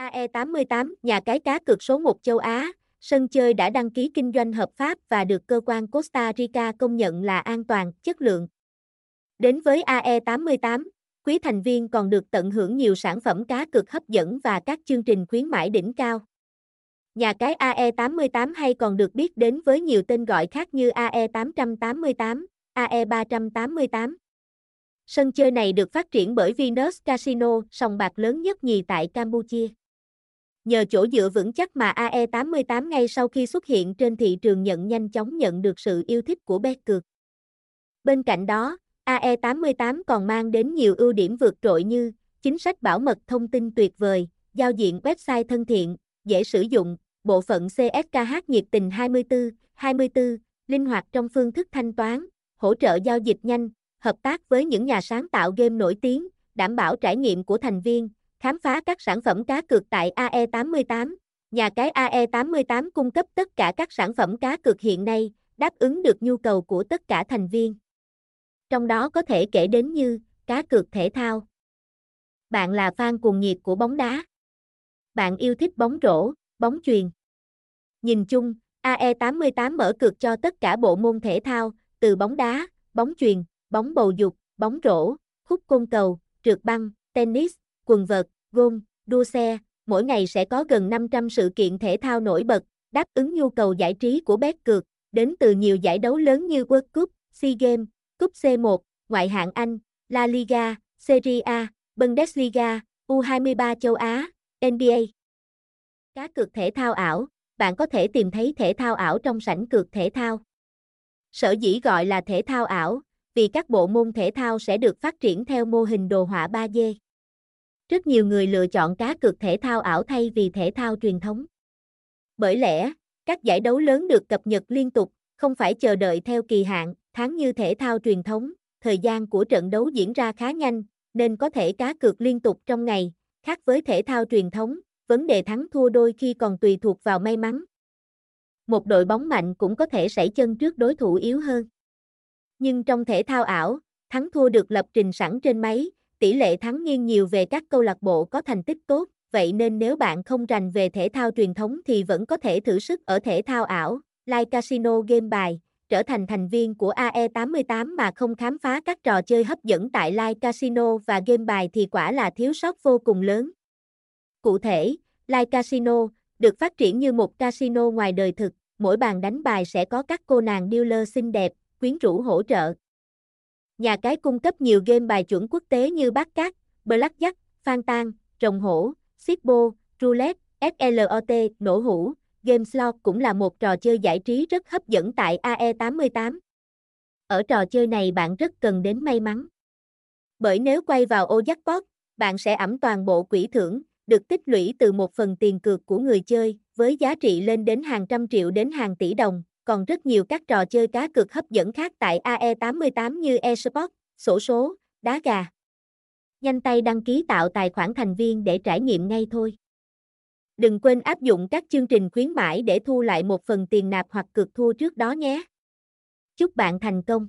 AE88, nhà cái cá cược số 1 châu Á, sân chơi đã đăng ký kinh doanh hợp pháp và được cơ quan Costa Rica công nhận là an toàn, chất lượng. Đến với AE88, quý thành viên còn được tận hưởng nhiều sản phẩm cá cược hấp dẫn và các chương trình khuyến mãi đỉnh cao. Nhà cái AE88 hay còn được biết đến với nhiều tên gọi khác như AE888, AE388. Sân chơi này được phát triển bởi Venus Casino, sòng bạc lớn nhất nhì tại Campuchia. Nhờ chỗ dựa vững chắc mà AE88 ngay sau khi xuất hiện trên thị trường nhận nhanh chóng nhận được sự yêu thích của bet cược. Bên cạnh đó, AE88 còn mang đến nhiều ưu điểm vượt trội như chính sách bảo mật thông tin tuyệt vời, giao diện website thân thiện, dễ sử dụng, bộ phận CSKH nhiệt tình 24, 24, linh hoạt trong phương thức thanh toán, hỗ trợ giao dịch nhanh, hợp tác với những nhà sáng tạo game nổi tiếng, đảm bảo trải nghiệm của thành viên, khám phá các sản phẩm cá cược tại AE88. Nhà cái AE88 cung cấp tất cả các sản phẩm cá cược hiện nay, đáp ứng được nhu cầu của tất cả thành viên. Trong đó có thể kể đến như cá cược thể thao. Bạn là fan cuồng nhiệt của bóng đá. Bạn yêu thích bóng rổ, bóng chuyền. Nhìn chung, AE88 mở cược cho tất cả bộ môn thể thao, từ bóng đá, bóng chuyền, bóng bầu dục, bóng rổ, khúc côn cầu, trượt băng, tennis, quần vợt, gôn, đua xe, mỗi ngày sẽ có gần 500 sự kiện thể thao nổi bật, đáp ứng nhu cầu giải trí của bet cược, đến từ nhiều giải đấu lớn như World Cup, SEA Games, Cúp C1, Ngoại hạng Anh, La Liga, Serie A, Bundesliga, U23 châu Á, NBA. Cá cược thể thao ảo, bạn có thể tìm thấy thể thao ảo trong sảnh cược thể thao. Sở dĩ gọi là thể thao ảo, vì các bộ môn thể thao sẽ được phát triển theo mô hình đồ họa 3D. Rất nhiều người lựa chọn cá cược thể thao ảo thay vì thể thao truyền thống. Bởi lẽ, các giải đấu lớn được cập nhật liên tục, không phải chờ đợi theo kỳ hạn, tháng như thể thao truyền thống, thời gian của trận đấu diễn ra khá nhanh, nên có thể cá cược liên tục trong ngày, khác với thể thao truyền thống, vấn đề thắng thua đôi khi còn tùy thuộc vào may mắn. Một đội bóng mạnh cũng có thể sảy chân trước đối thủ yếu hơn. Nhưng trong thể thao ảo, thắng thua được lập trình sẵn trên máy, tỷ lệ thắng nghiêng nhiều về các câu lạc bộ có thành tích tốt, vậy nên nếu bạn không rành về thể thao truyền thống thì vẫn có thể thử sức ở thể thao ảo, like casino game bài, trở thành thành viên của AE88 mà không khám phá các trò chơi hấp dẫn tại Live Casino và game bài thì quả là thiếu sót vô cùng lớn. Cụ thể, Live Casino được phát triển như một casino ngoài đời thực, mỗi bàn đánh bài sẽ có các cô nàng dealer xinh đẹp, quyến rũ hỗ trợ. Nhà cái cung cấp nhiều game bài chuẩn quốc tế như bát cát, blackjack, phan tan, rồng hổ, Sipbo, roulette, SLOT, nổ hũ, game slot cũng là một trò chơi giải trí rất hấp dẫn tại AE88. Ở trò chơi này bạn rất cần đến may mắn. Bởi nếu quay vào ô jackpot, bạn sẽ ẩm toàn bộ quỹ thưởng, được tích lũy từ một phần tiền cược của người chơi, với giá trị lên đến hàng trăm triệu đến hàng tỷ đồng, còn rất nhiều các trò chơi cá cược hấp dẫn khác tại AE88 như esports, sổ số, đá gà. Nhanh tay đăng ký tạo tài khoản thành viên để trải nghiệm ngay thôi. Đừng quên áp dụng các chương trình khuyến mãi để thu lại một phần tiền nạp hoặc cược thua trước đó nhé. Chúc bạn thành công!